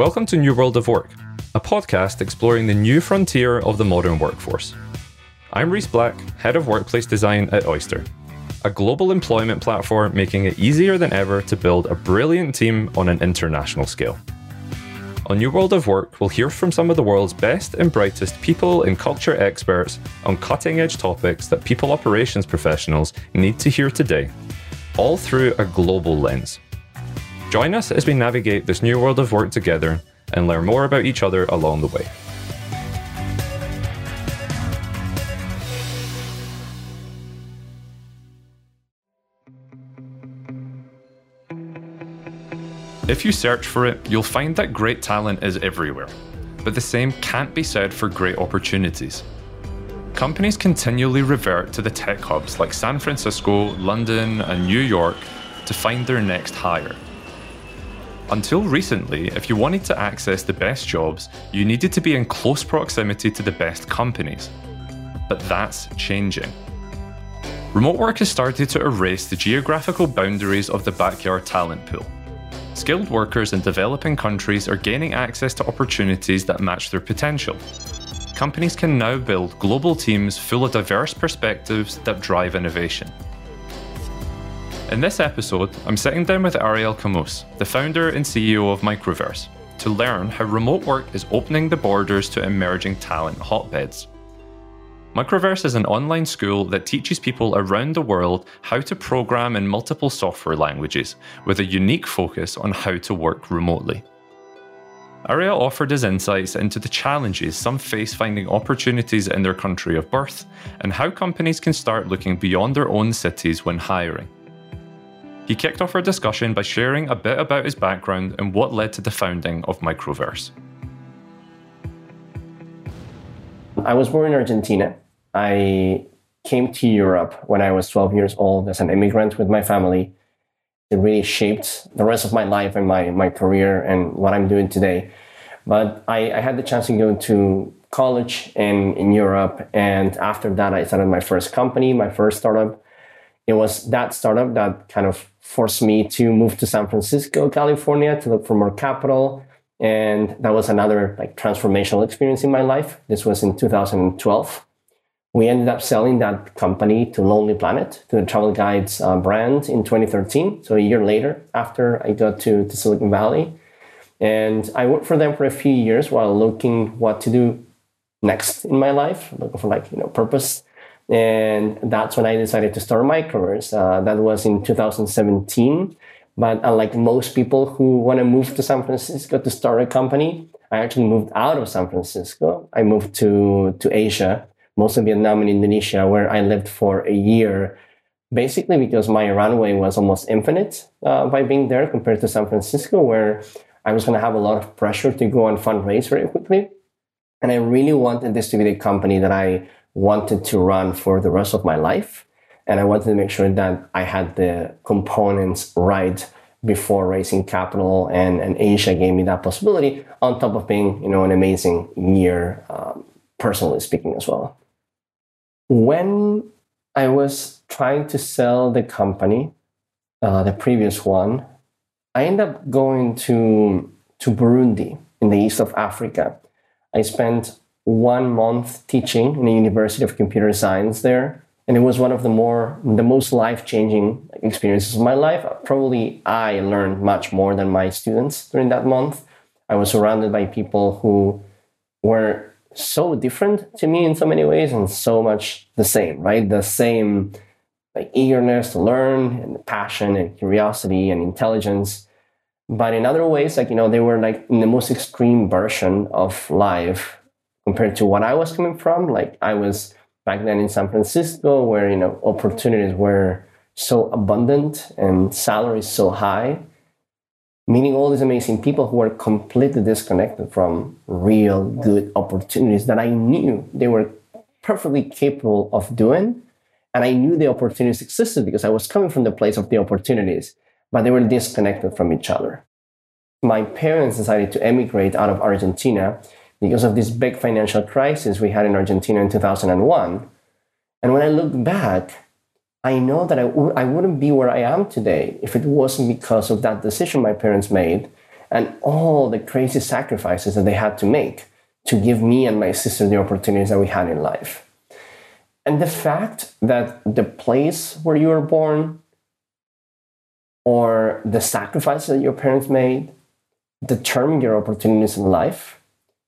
Welcome to New World of Work, a podcast exploring the new frontier of the modern workforce. I'm Reese Black, Head of Workplace Design at Oyster, a global employment platform making it easier than ever to build a brilliant team on an international scale. On New World of Work, we'll hear from some of the world's best and brightest people and culture experts on cutting edge topics that people operations professionals need to hear today, all through a global lens. Join us as we navigate this new world of work together and learn more about each other along the way. If you search for it, you'll find that great talent is everywhere. But the same can't be said for great opportunities. Companies continually revert to the tech hubs like San Francisco, London, and New York to find their next hire. Until recently, if you wanted to access the best jobs, you needed to be in close proximity to the best companies. But that's changing. Remote work has started to erase the geographical boundaries of the backyard talent pool. Skilled workers in developing countries are gaining access to opportunities that match their potential. Companies can now build global teams full of diverse perspectives that drive innovation. In this episode, I'm sitting down with Ariel Camus, the founder and CEO of Microverse, to learn how remote work is opening the borders to emerging talent hotbeds. Microverse is an online school that teaches people around the world how to program in multiple software languages, with a unique focus on how to work remotely. Ariel offered his insights into the challenges some face finding opportunities in their country of birth, and how companies can start looking beyond their own cities when hiring. He kicked off our discussion by sharing a bit about his background and what led to the founding of Microverse. I was born in Argentina. I came to Europe when I was 12 years old as an immigrant with my family. It really shaped the rest of my life and my, my career and what I'm doing today. But I, I had the chance to go to college in, in Europe. And after that, I started my first company, my first startup it was that startup that kind of forced me to move to San Francisco, California to look for more capital. And that was another like transformational experience in my life. This was in 2012. We ended up selling that company to Lonely Planet, to the Travel Guides uh, brand in 2013. So a year later, after I got to, to Silicon Valley. And I worked for them for a few years while looking what to do next in my life, looking for like, you know, purpose. And that's when I decided to start Microverse. Uh, that was in 2017. But unlike most people who want to move to San Francisco to start a company, I actually moved out of San Francisco. I moved to, to Asia, mostly Vietnam and Indonesia, where I lived for a year, basically because my runway was almost infinite uh, by being there compared to San Francisco, where I was going to have a lot of pressure to go and fundraise very quickly. And I really wanted this to be the company that I wanted to run for the rest of my life. And I wanted to make sure that I had the components right before raising capital. And, and Asia gave me that possibility on top of being, you know, an amazing year, um, personally speaking as well. When I was trying to sell the company, uh, the previous one, I ended up going to, to Burundi in the east of Africa. I spent one month teaching in the University of Computer Science there. And it was one of the more, the most life changing experiences of my life. Probably I learned much more than my students during that month. I was surrounded by people who were so different to me in so many ways and so much the same, right? The same like eagerness to learn and passion and curiosity and intelligence. But in other ways, like, you know, they were like in the most extreme version of life compared to what I was coming from. Like I was back then in San Francisco where, you know, opportunities were so abundant and salaries so high, meeting all these amazing people who were completely disconnected from real good opportunities that I knew they were perfectly capable of doing. And I knew the opportunities existed because I was coming from the place of the opportunities, but they were disconnected from each other. My parents decided to emigrate out of Argentina because of this big financial crisis we had in Argentina in 2001. And when I look back, I know that I w- I wouldn't be where I am today if it wasn't because of that decision my parents made and all the crazy sacrifices that they had to make to give me and my sister the opportunities that we had in life. And the fact that the place where you were born or the sacrifices that your parents made determine your opportunities in life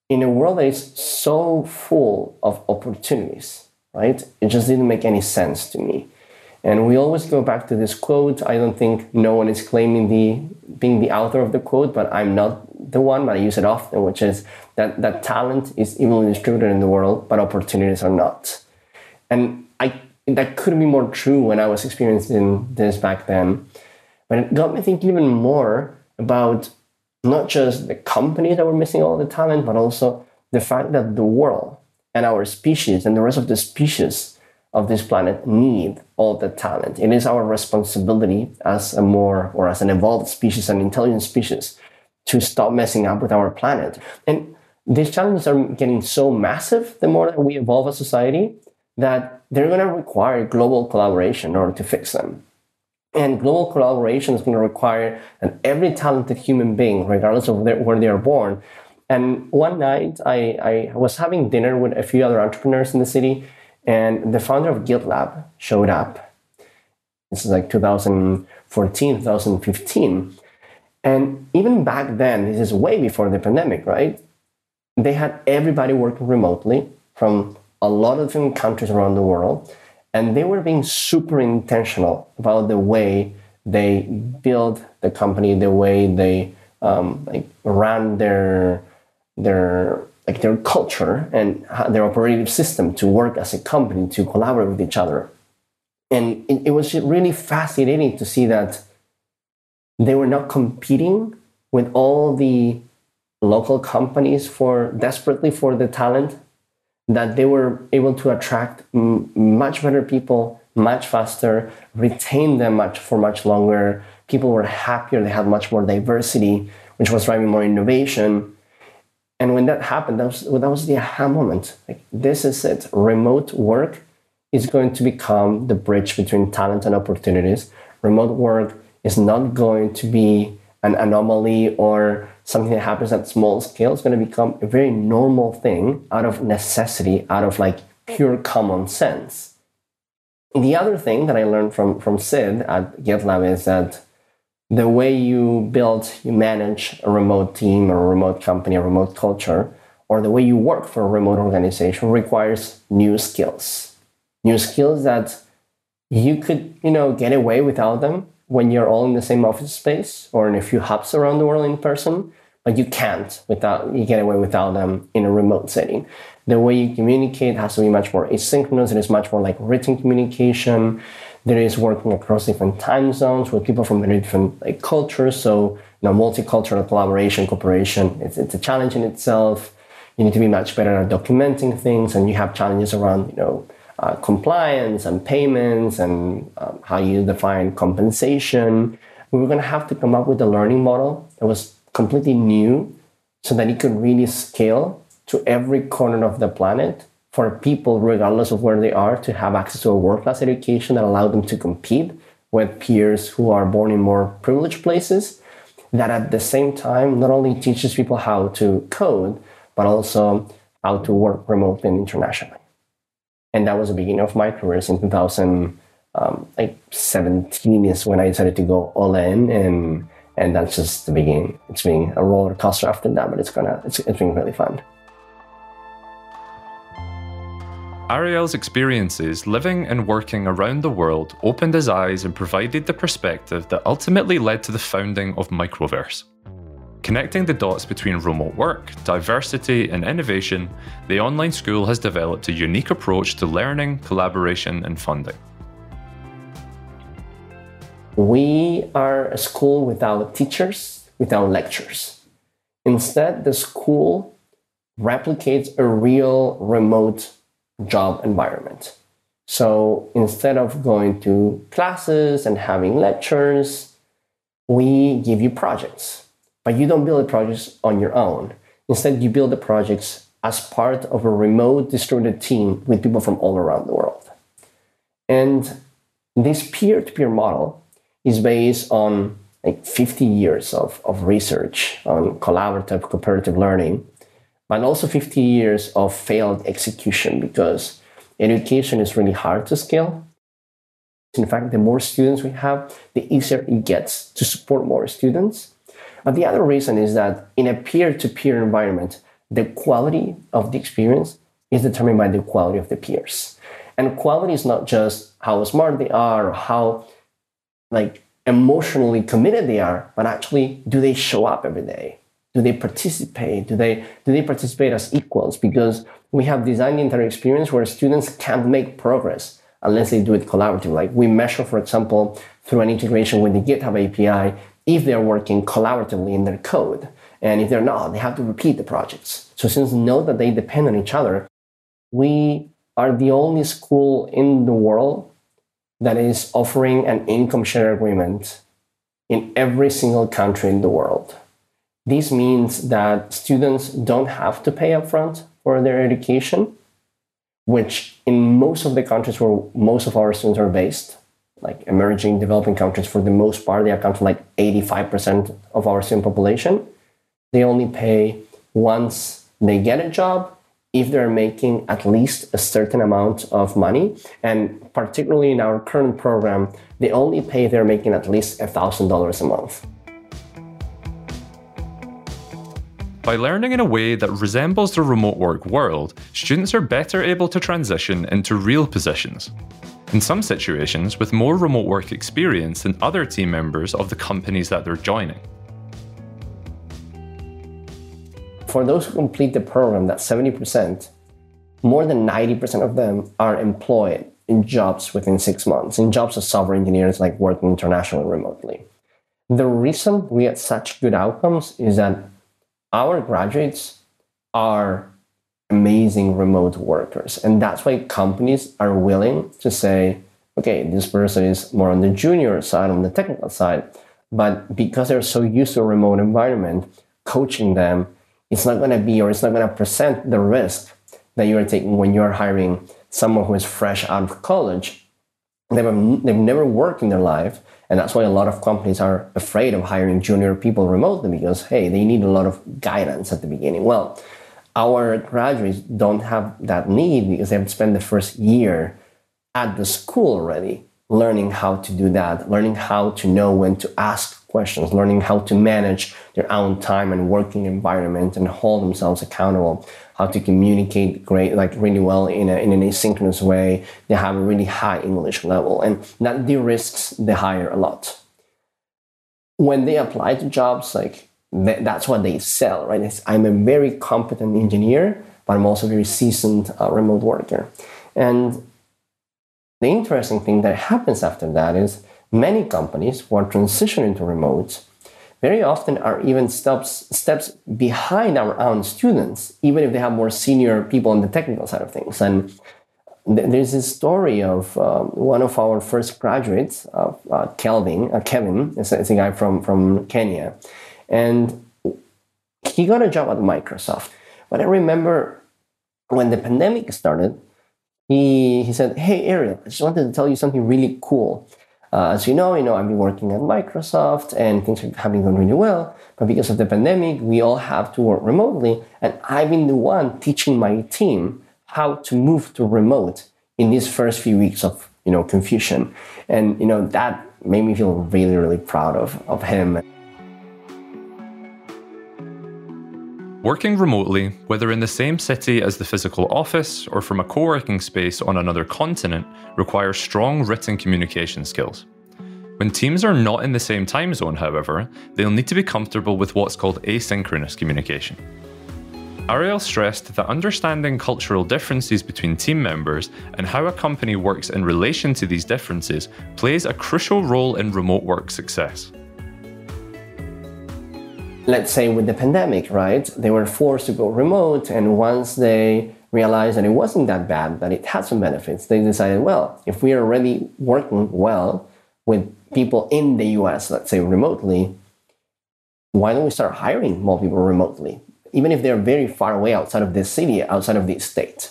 in a world that is so full of opportunities, right? It just didn't make any sense to me. And we always go back to this quote. I don't think no one is claiming the being the author of the quote, but I'm not the one, but I use it often, which is that, that talent is evenly distributed in the world, but opportunities are not. And I that couldn't be more true when I was experiencing this back then. But it got me thinking even more about not just the companies that were missing all the talent, but also the fact that the world and our species and the rest of the species of this planet need all the talent. It is our responsibility as a more or as an evolved species, an intelligent species, to stop messing up with our planet. And these challenges are getting so massive the more that we evolve as society that they're going to require global collaboration in order to fix them. And global collaboration is going to require that every talented human being, regardless of where they are born. And one night, I, I was having dinner with a few other entrepreneurs in the city, and the founder of GitLab showed up. This is like 2014, 2015. And even back then, this is way before the pandemic, right? They had everybody working remotely from a lot of different countries around the world. And they were being super intentional about the way they build the company, the way they um, like ran their their like their culture and their operative system to work as a company to collaborate with each other. And it, it was really fascinating to see that they were not competing with all the local companies for desperately for the talent that they were able to attract m- much better people much faster retain them much for much longer. People were happier they had much more diversity which was driving more innovation. And when that happened that was, that was the aha moment. Like this is it. Remote work is going to become the bridge between talent and opportunities. Remote work is not going to be an anomaly or something that happens at small scale. is going to become a very normal thing out of necessity, out of like pure common sense. The other thing that I learned from, from Sid at GitLab is that the way you build, you manage a remote team or a remote company, a remote culture, or the way you work for a remote organization requires new skills. New skills that you could, you know, get away without them when you're all in the same office space or in a few hubs around the world in person, but you can't without you get away without them in a remote setting. The way you communicate has to be much more asynchronous. It is much more like written communication. There is working across different time zones with people from very different like cultures. So you know, multicultural collaboration, cooperation, it's, it's a challenge in itself. You need to be much better at documenting things, and you have challenges around you know uh, compliance and payments and um, how you define compensation. We were going to have to come up with a learning model that was completely new so that it could really scale to every corner of the planet for people, regardless of where they are, to have access to a world class education that allowed them to compete with peers who are born in more privileged places. That at the same time not only teaches people how to code, but also how to work remotely and internationally and that was the beginning of my career. In 2017 um, is when I decided to go all in, and and that's just the beginning. It's been a roller coaster after that, but it's gonna it's, it's been really fun. Ariel's experiences living and working around the world opened his eyes and provided the perspective that ultimately led to the founding of Microverse. Connecting the dots between remote work, diversity, and innovation, the online school has developed a unique approach to learning, collaboration, and funding. We are a school without teachers, without lectures. Instead, the school replicates a real remote job environment. So instead of going to classes and having lectures, we give you projects but you don't build the projects on your own. Instead, you build the projects as part of a remote distributed team with people from all around the world. And this peer to peer model is based on like 50 years of, of research on collaborative cooperative learning, but also 50 years of failed execution because education is really hard to scale. In fact, the more students we have, the easier it gets to support more students. But the other reason is that in a peer to peer environment, the quality of the experience is determined by the quality of the peers. And quality is not just how smart they are or how like emotionally committed they are, but actually do they show up every day? Do they participate? Do they do they participate as equals? Because we have designed the entire experience where students can't make progress unless they do it collaboratively. Like we measure, for example, through an integration with the GitHub API, if they're working collaboratively in their code. And if they're not, they have to repeat the projects. So since know that they depend on each other, we are the only school in the world that is offering an income share agreement in every single country in the world. This means that students don't have to pay upfront for their education, which in most of the countries where most of our students are based, like emerging developing countries, for the most part, they account for like 85% of our student population. They only pay once they get a job if they're making at least a certain amount of money. And particularly in our current program, they only pay if they're making at least $1,000 a month. By learning in a way that resembles the remote work world, students are better able to transition into real positions. In some situations, with more remote work experience than other team members of the companies that they're joining. for those who complete the program, that 70%, more than 90% of them are employed in jobs within six months, in jobs as software engineers, like working internationally remotely. The reason we had such good outcomes is that our graduates are amazing remote workers. And that's why companies are willing to say, okay, this person is more on the junior side, on the technical side. But because they're so used to a remote environment, coaching them it's not going to be or it's not going to present the risk that you are taking when you're hiring someone who is fresh out of college. They've, they've never worked in their life. And that's why a lot of companies are afraid of hiring junior people remotely because, hey, they need a lot of guidance at the beginning. Well, our graduates don't have that need because they've spent the first year at the school already learning how to do that, learning how to know when to ask questions, learning how to manage their own time and working environment and hold themselves accountable, how to communicate great, like really well in, a, in an asynchronous way. They have a really high English level and that de-risks the hire a lot. When they apply to jobs, like that's what they sell, right? It's, I'm a very competent engineer, but I'm also a very seasoned uh, remote worker. And the interesting thing that happens after that is Many companies who are transitioning to remote very often are even steps, steps behind our own students, even if they have more senior people on the technical side of things. And th- there's a story of um, one of our first graduates, uh, uh, Kelvin, uh, Kevin, is a, is a guy from, from Kenya. And he got a job at Microsoft. But I remember when the pandemic started, he, he said, Hey, Ariel, I just wanted to tell you something really cool. Uh, as you know, you know, I've been working at Microsoft and things have been going really well. But because of the pandemic, we all have to work remotely. And I've been the one teaching my team how to move to remote in these first few weeks of, you know, confusion. And, you know, that made me feel really, really proud of, of him. Working remotely, whether in the same city as the physical office or from a co working space on another continent, requires strong written communication skills. When teams are not in the same time zone, however, they'll need to be comfortable with what's called asynchronous communication. Ariel stressed that understanding cultural differences between team members and how a company works in relation to these differences plays a crucial role in remote work success let's say with the pandemic, right? They were forced to go remote, and once they realized that it wasn't that bad, that it had some benefits, they decided, well, if we are already working well with people in the US, let's say remotely, why don't we start hiring more people remotely? Even if they're very far away outside of this city, outside of this state.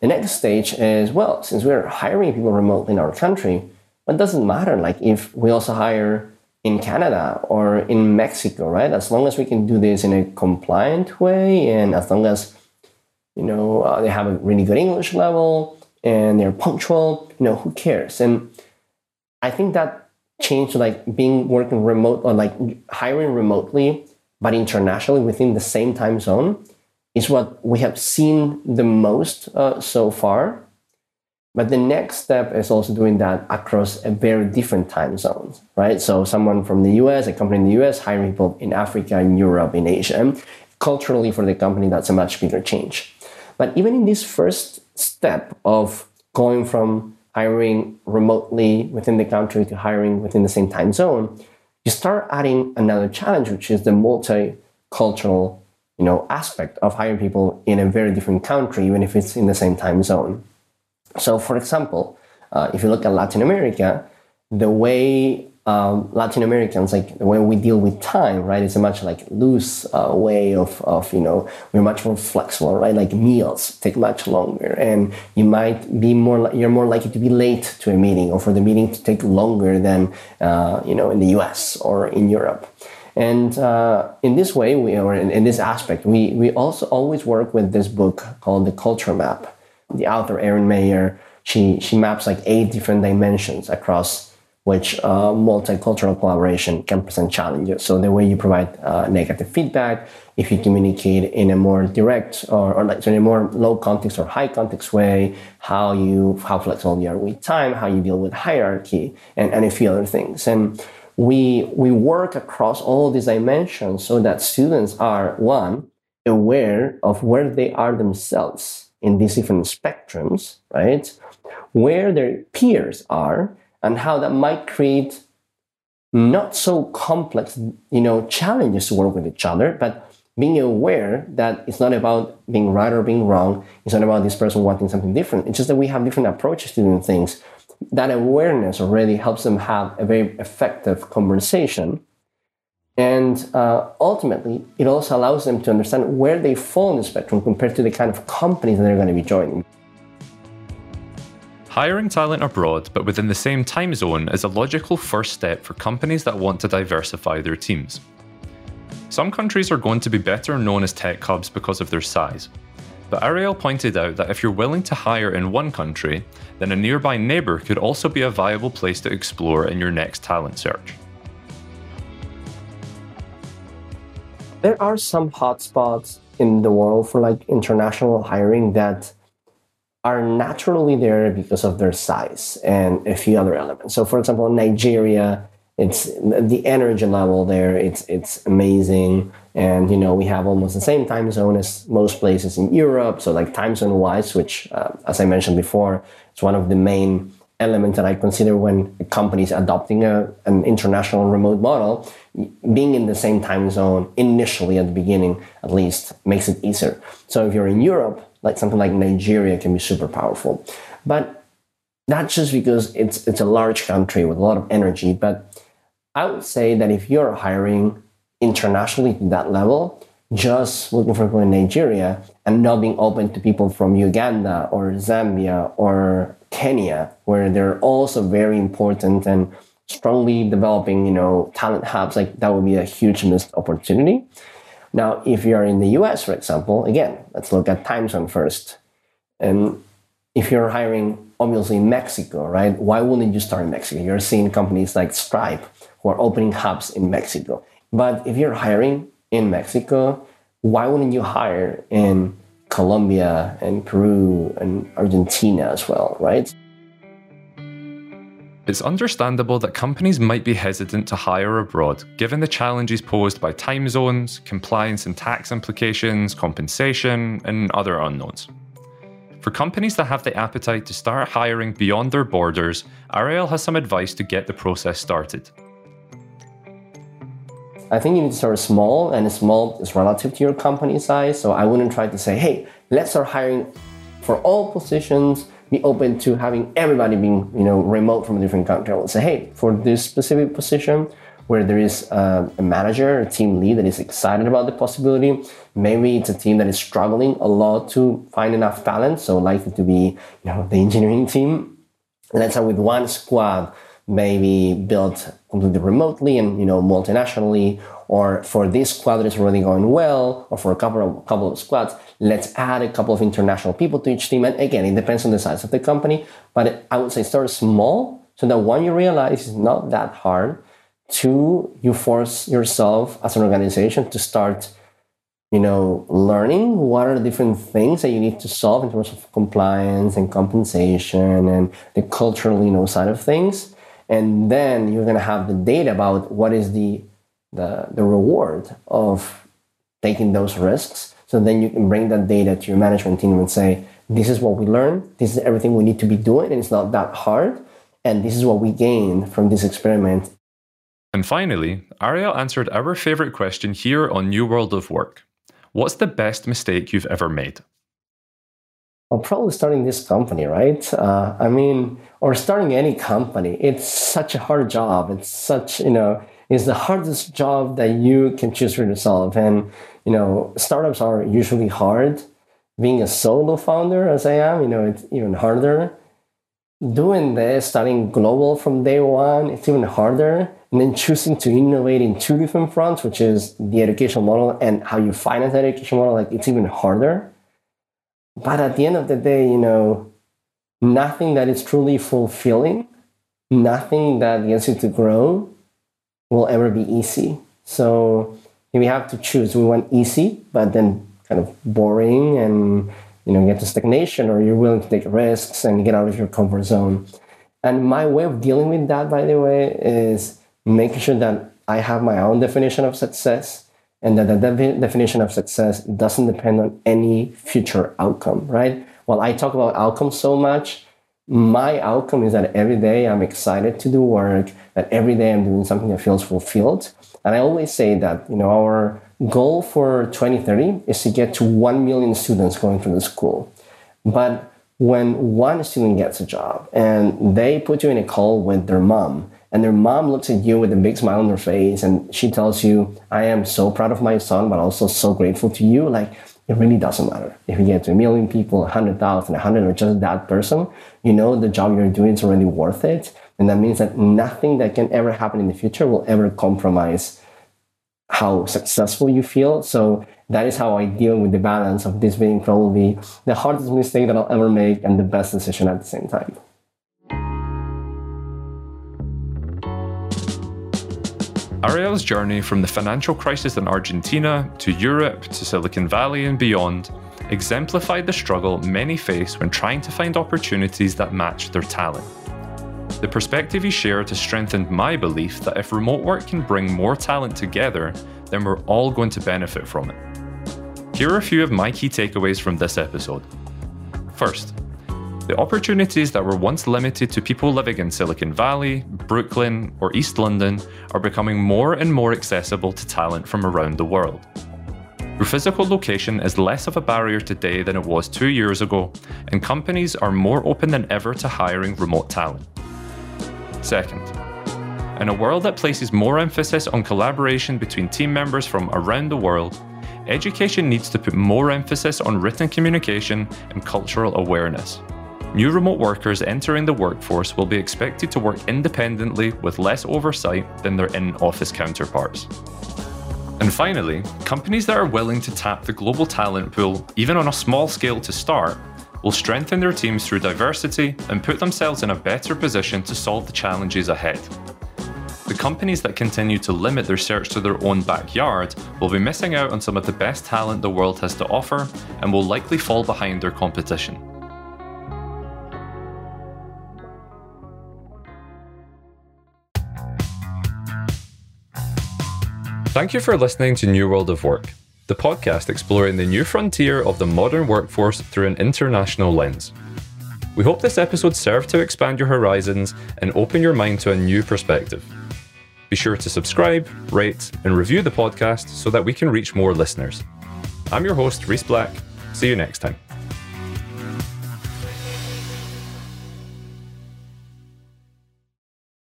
The next stage is, well, since we're hiring people remotely in our country, it doesn't matter like if we also hire in Canada or in Mexico, right? As long as we can do this in a compliant way, and as long as you know uh, they have a really good English level and they're punctual, you know, who cares? And I think that change to like being working remote or like hiring remotely but internationally within the same time zone is what we have seen the most uh, so far. But the next step is also doing that across a very different time zones, right? So someone from the US, a company in the US, hiring people in Africa, in Europe, in Asia. Culturally, for the company, that's a much bigger change. But even in this first step of going from hiring remotely within the country to hiring within the same time zone, you start adding another challenge, which is the multicultural you know, aspect of hiring people in a very different country, even if it's in the same time zone. So, for example, uh, if you look at Latin America, the way um, Latin Americans, like the way we deal with time, right? It's a much like loose uh, way of, of, you know, we're much more flexible, right? Like meals take much longer and you might be more, you're more likely to be late to a meeting or for the meeting to take longer than, uh, you know, in the US or in Europe. And uh, in this way, we, or in, in, this aspect, we, we also always work with this book called The Culture Map. The author, Erin Meyer, she, she maps like eight different dimensions across which uh, multicultural collaboration can present challenges. So the way you provide uh, negative feedback, if you communicate in a more direct or, or like so in a more low context or high context way, how you how flexible you are with time, how you deal with hierarchy, and, and a few other things. And we we work across all these dimensions so that students are one aware of where they are themselves in these different spectrums, right? Where their peers are and how that might create not so complex, you know, challenges to work with each other, but being aware that it's not about being right or being wrong. It's not about this person wanting something different. It's just that we have different approaches to doing things. That awareness already helps them have a very effective conversation. And uh, ultimately, it also allows them to understand where they fall in the spectrum compared to the kind of companies that they're going to be joining. Hiring talent abroad, but within the same time zone, is a logical first step for companies that want to diversify their teams. Some countries are going to be better known as tech hubs because of their size. But Ariel pointed out that if you're willing to hire in one country, then a nearby neighbour could also be a viable place to explore in your next talent search. There are some hotspots in the world for like international hiring that are naturally there because of their size and a few other elements. So, for example, Nigeria, it's the energy level there. It's it's amazing, and you know we have almost the same time zone as most places in Europe. So, like time zone wise, which uh, as I mentioned before, it's one of the main elements that I consider when a company is adopting a, an international remote model. Being in the same time zone initially at the beginning, at least, makes it easier. So, if you're in Europe like something like Nigeria can be super powerful. But not just because it's it's a large country with a lot of energy, but I would say that if you're hiring internationally to that level, just looking for people in Nigeria and not being open to people from Uganda or Zambia or Kenya, where they're also very important and strongly developing, you know, talent hubs, like that would be a huge missed opportunity. Now, if you're in the US, for example, again, let's look at time zone first. And if you're hiring, obviously, in Mexico, right? Why wouldn't you start in Mexico? You're seeing companies like Stripe who are opening hubs in Mexico. But if you're hiring in Mexico, why wouldn't you hire in Colombia and Peru and Argentina as well, right? It's understandable that companies might be hesitant to hire abroad, given the challenges posed by time zones, compliance and tax implications, compensation, and other unknowns. For companies that have the appetite to start hiring beyond their borders, Ariel has some advice to get the process started. I think you need to start small, and small is relative to your company size. So I wouldn't try to say, hey, let's start hiring for all positions be open to having everybody being you know remote from a different country. I would say, hey, for this specific position where there is a, a manager, a team lead that is excited about the possibility, maybe it's a team that is struggling a lot to find enough talent, so likely to be you know the engineering team. Let's start with one squad maybe built completely remotely and you know multinationally or for this squad that is really going well or for a couple of couple of squads let's add a couple of international people to each team and again it depends on the size of the company but i would say start small so that one you realize it's not that hard two you force yourself as an organization to start you know, learning what are the different things that you need to solve in terms of compliance and compensation and the cultural, you know, side of things. And then you're going to have the data about what is the, the, the reward of taking those risks. So then you can bring that data to your management team and say, this is what we learned. This is everything we need to be doing. And it's not that hard. And this is what we gained from this experiment. And finally, Ariel answered our favorite question here on New World of Work What's the best mistake you've ever made? Well, probably starting this company, right? Uh, I mean, or starting any company. It's such a hard job. It's such, you know, it's the hardest job that you can choose for yourself. And, you know, startups are usually hard. Being a solo founder, as I am, you know, it's even harder. Doing this, starting global from day one, it's even harder and then choosing to innovate in two different fronts, which is the education model and how you finance that education model, like it's even harder. But at the end of the day, you know, nothing that is truly fulfilling, nothing that gets you to grow will ever be easy. So we have to choose. We want easy, but then kind of boring and you know get to stagnation, or you're willing to take risks and get out of your comfort zone. And my way of dealing with that, by the way, is making sure that I have my own definition of success and that the de- definition of success doesn't depend on any future outcome, right? While I talk about outcomes so much, my outcome is that every day I'm excited to do work, that every day I'm doing something that feels fulfilled. And I always say that, you know, our goal for 2030 is to get to 1 million students going through the school. But when one student gets a job and they put you in a call with their mom and their mom looks at you with a big smile on her face and she tells you, I am so proud of my son, but also so grateful to you. Like, it really doesn't matter. If you get to a million people, 100,000, 100, or just that person, you know the job you're doing is already worth it. And that means that nothing that can ever happen in the future will ever compromise how successful you feel. So that is how I deal with the balance of this being probably the hardest mistake that I'll ever make and the best decision at the same time. Ariel's journey from the financial crisis in Argentina to Europe to Silicon Valley and beyond exemplified the struggle many face when trying to find opportunities that match their talent. The perspective he shared has strengthened my belief that if remote work can bring more talent together, then we're all going to benefit from it. Here are a few of my key takeaways from this episode. First, the opportunities that were once limited to people living in Silicon Valley, Brooklyn, or East London are becoming more and more accessible to talent from around the world. Your physical location is less of a barrier today than it was two years ago, and companies are more open than ever to hiring remote talent. Second, in a world that places more emphasis on collaboration between team members from around the world, education needs to put more emphasis on written communication and cultural awareness. New remote workers entering the workforce will be expected to work independently with less oversight than their in office counterparts. And finally, companies that are willing to tap the global talent pool, even on a small scale to start, will strengthen their teams through diversity and put themselves in a better position to solve the challenges ahead. The companies that continue to limit their search to their own backyard will be missing out on some of the best talent the world has to offer and will likely fall behind their competition. Thank you for listening to New World of Work, the podcast exploring the new frontier of the modern workforce through an international lens. We hope this episode served to expand your horizons and open your mind to a new perspective. Be sure to subscribe, rate, and review the podcast so that we can reach more listeners. I'm your host, Reese Black. See you next time.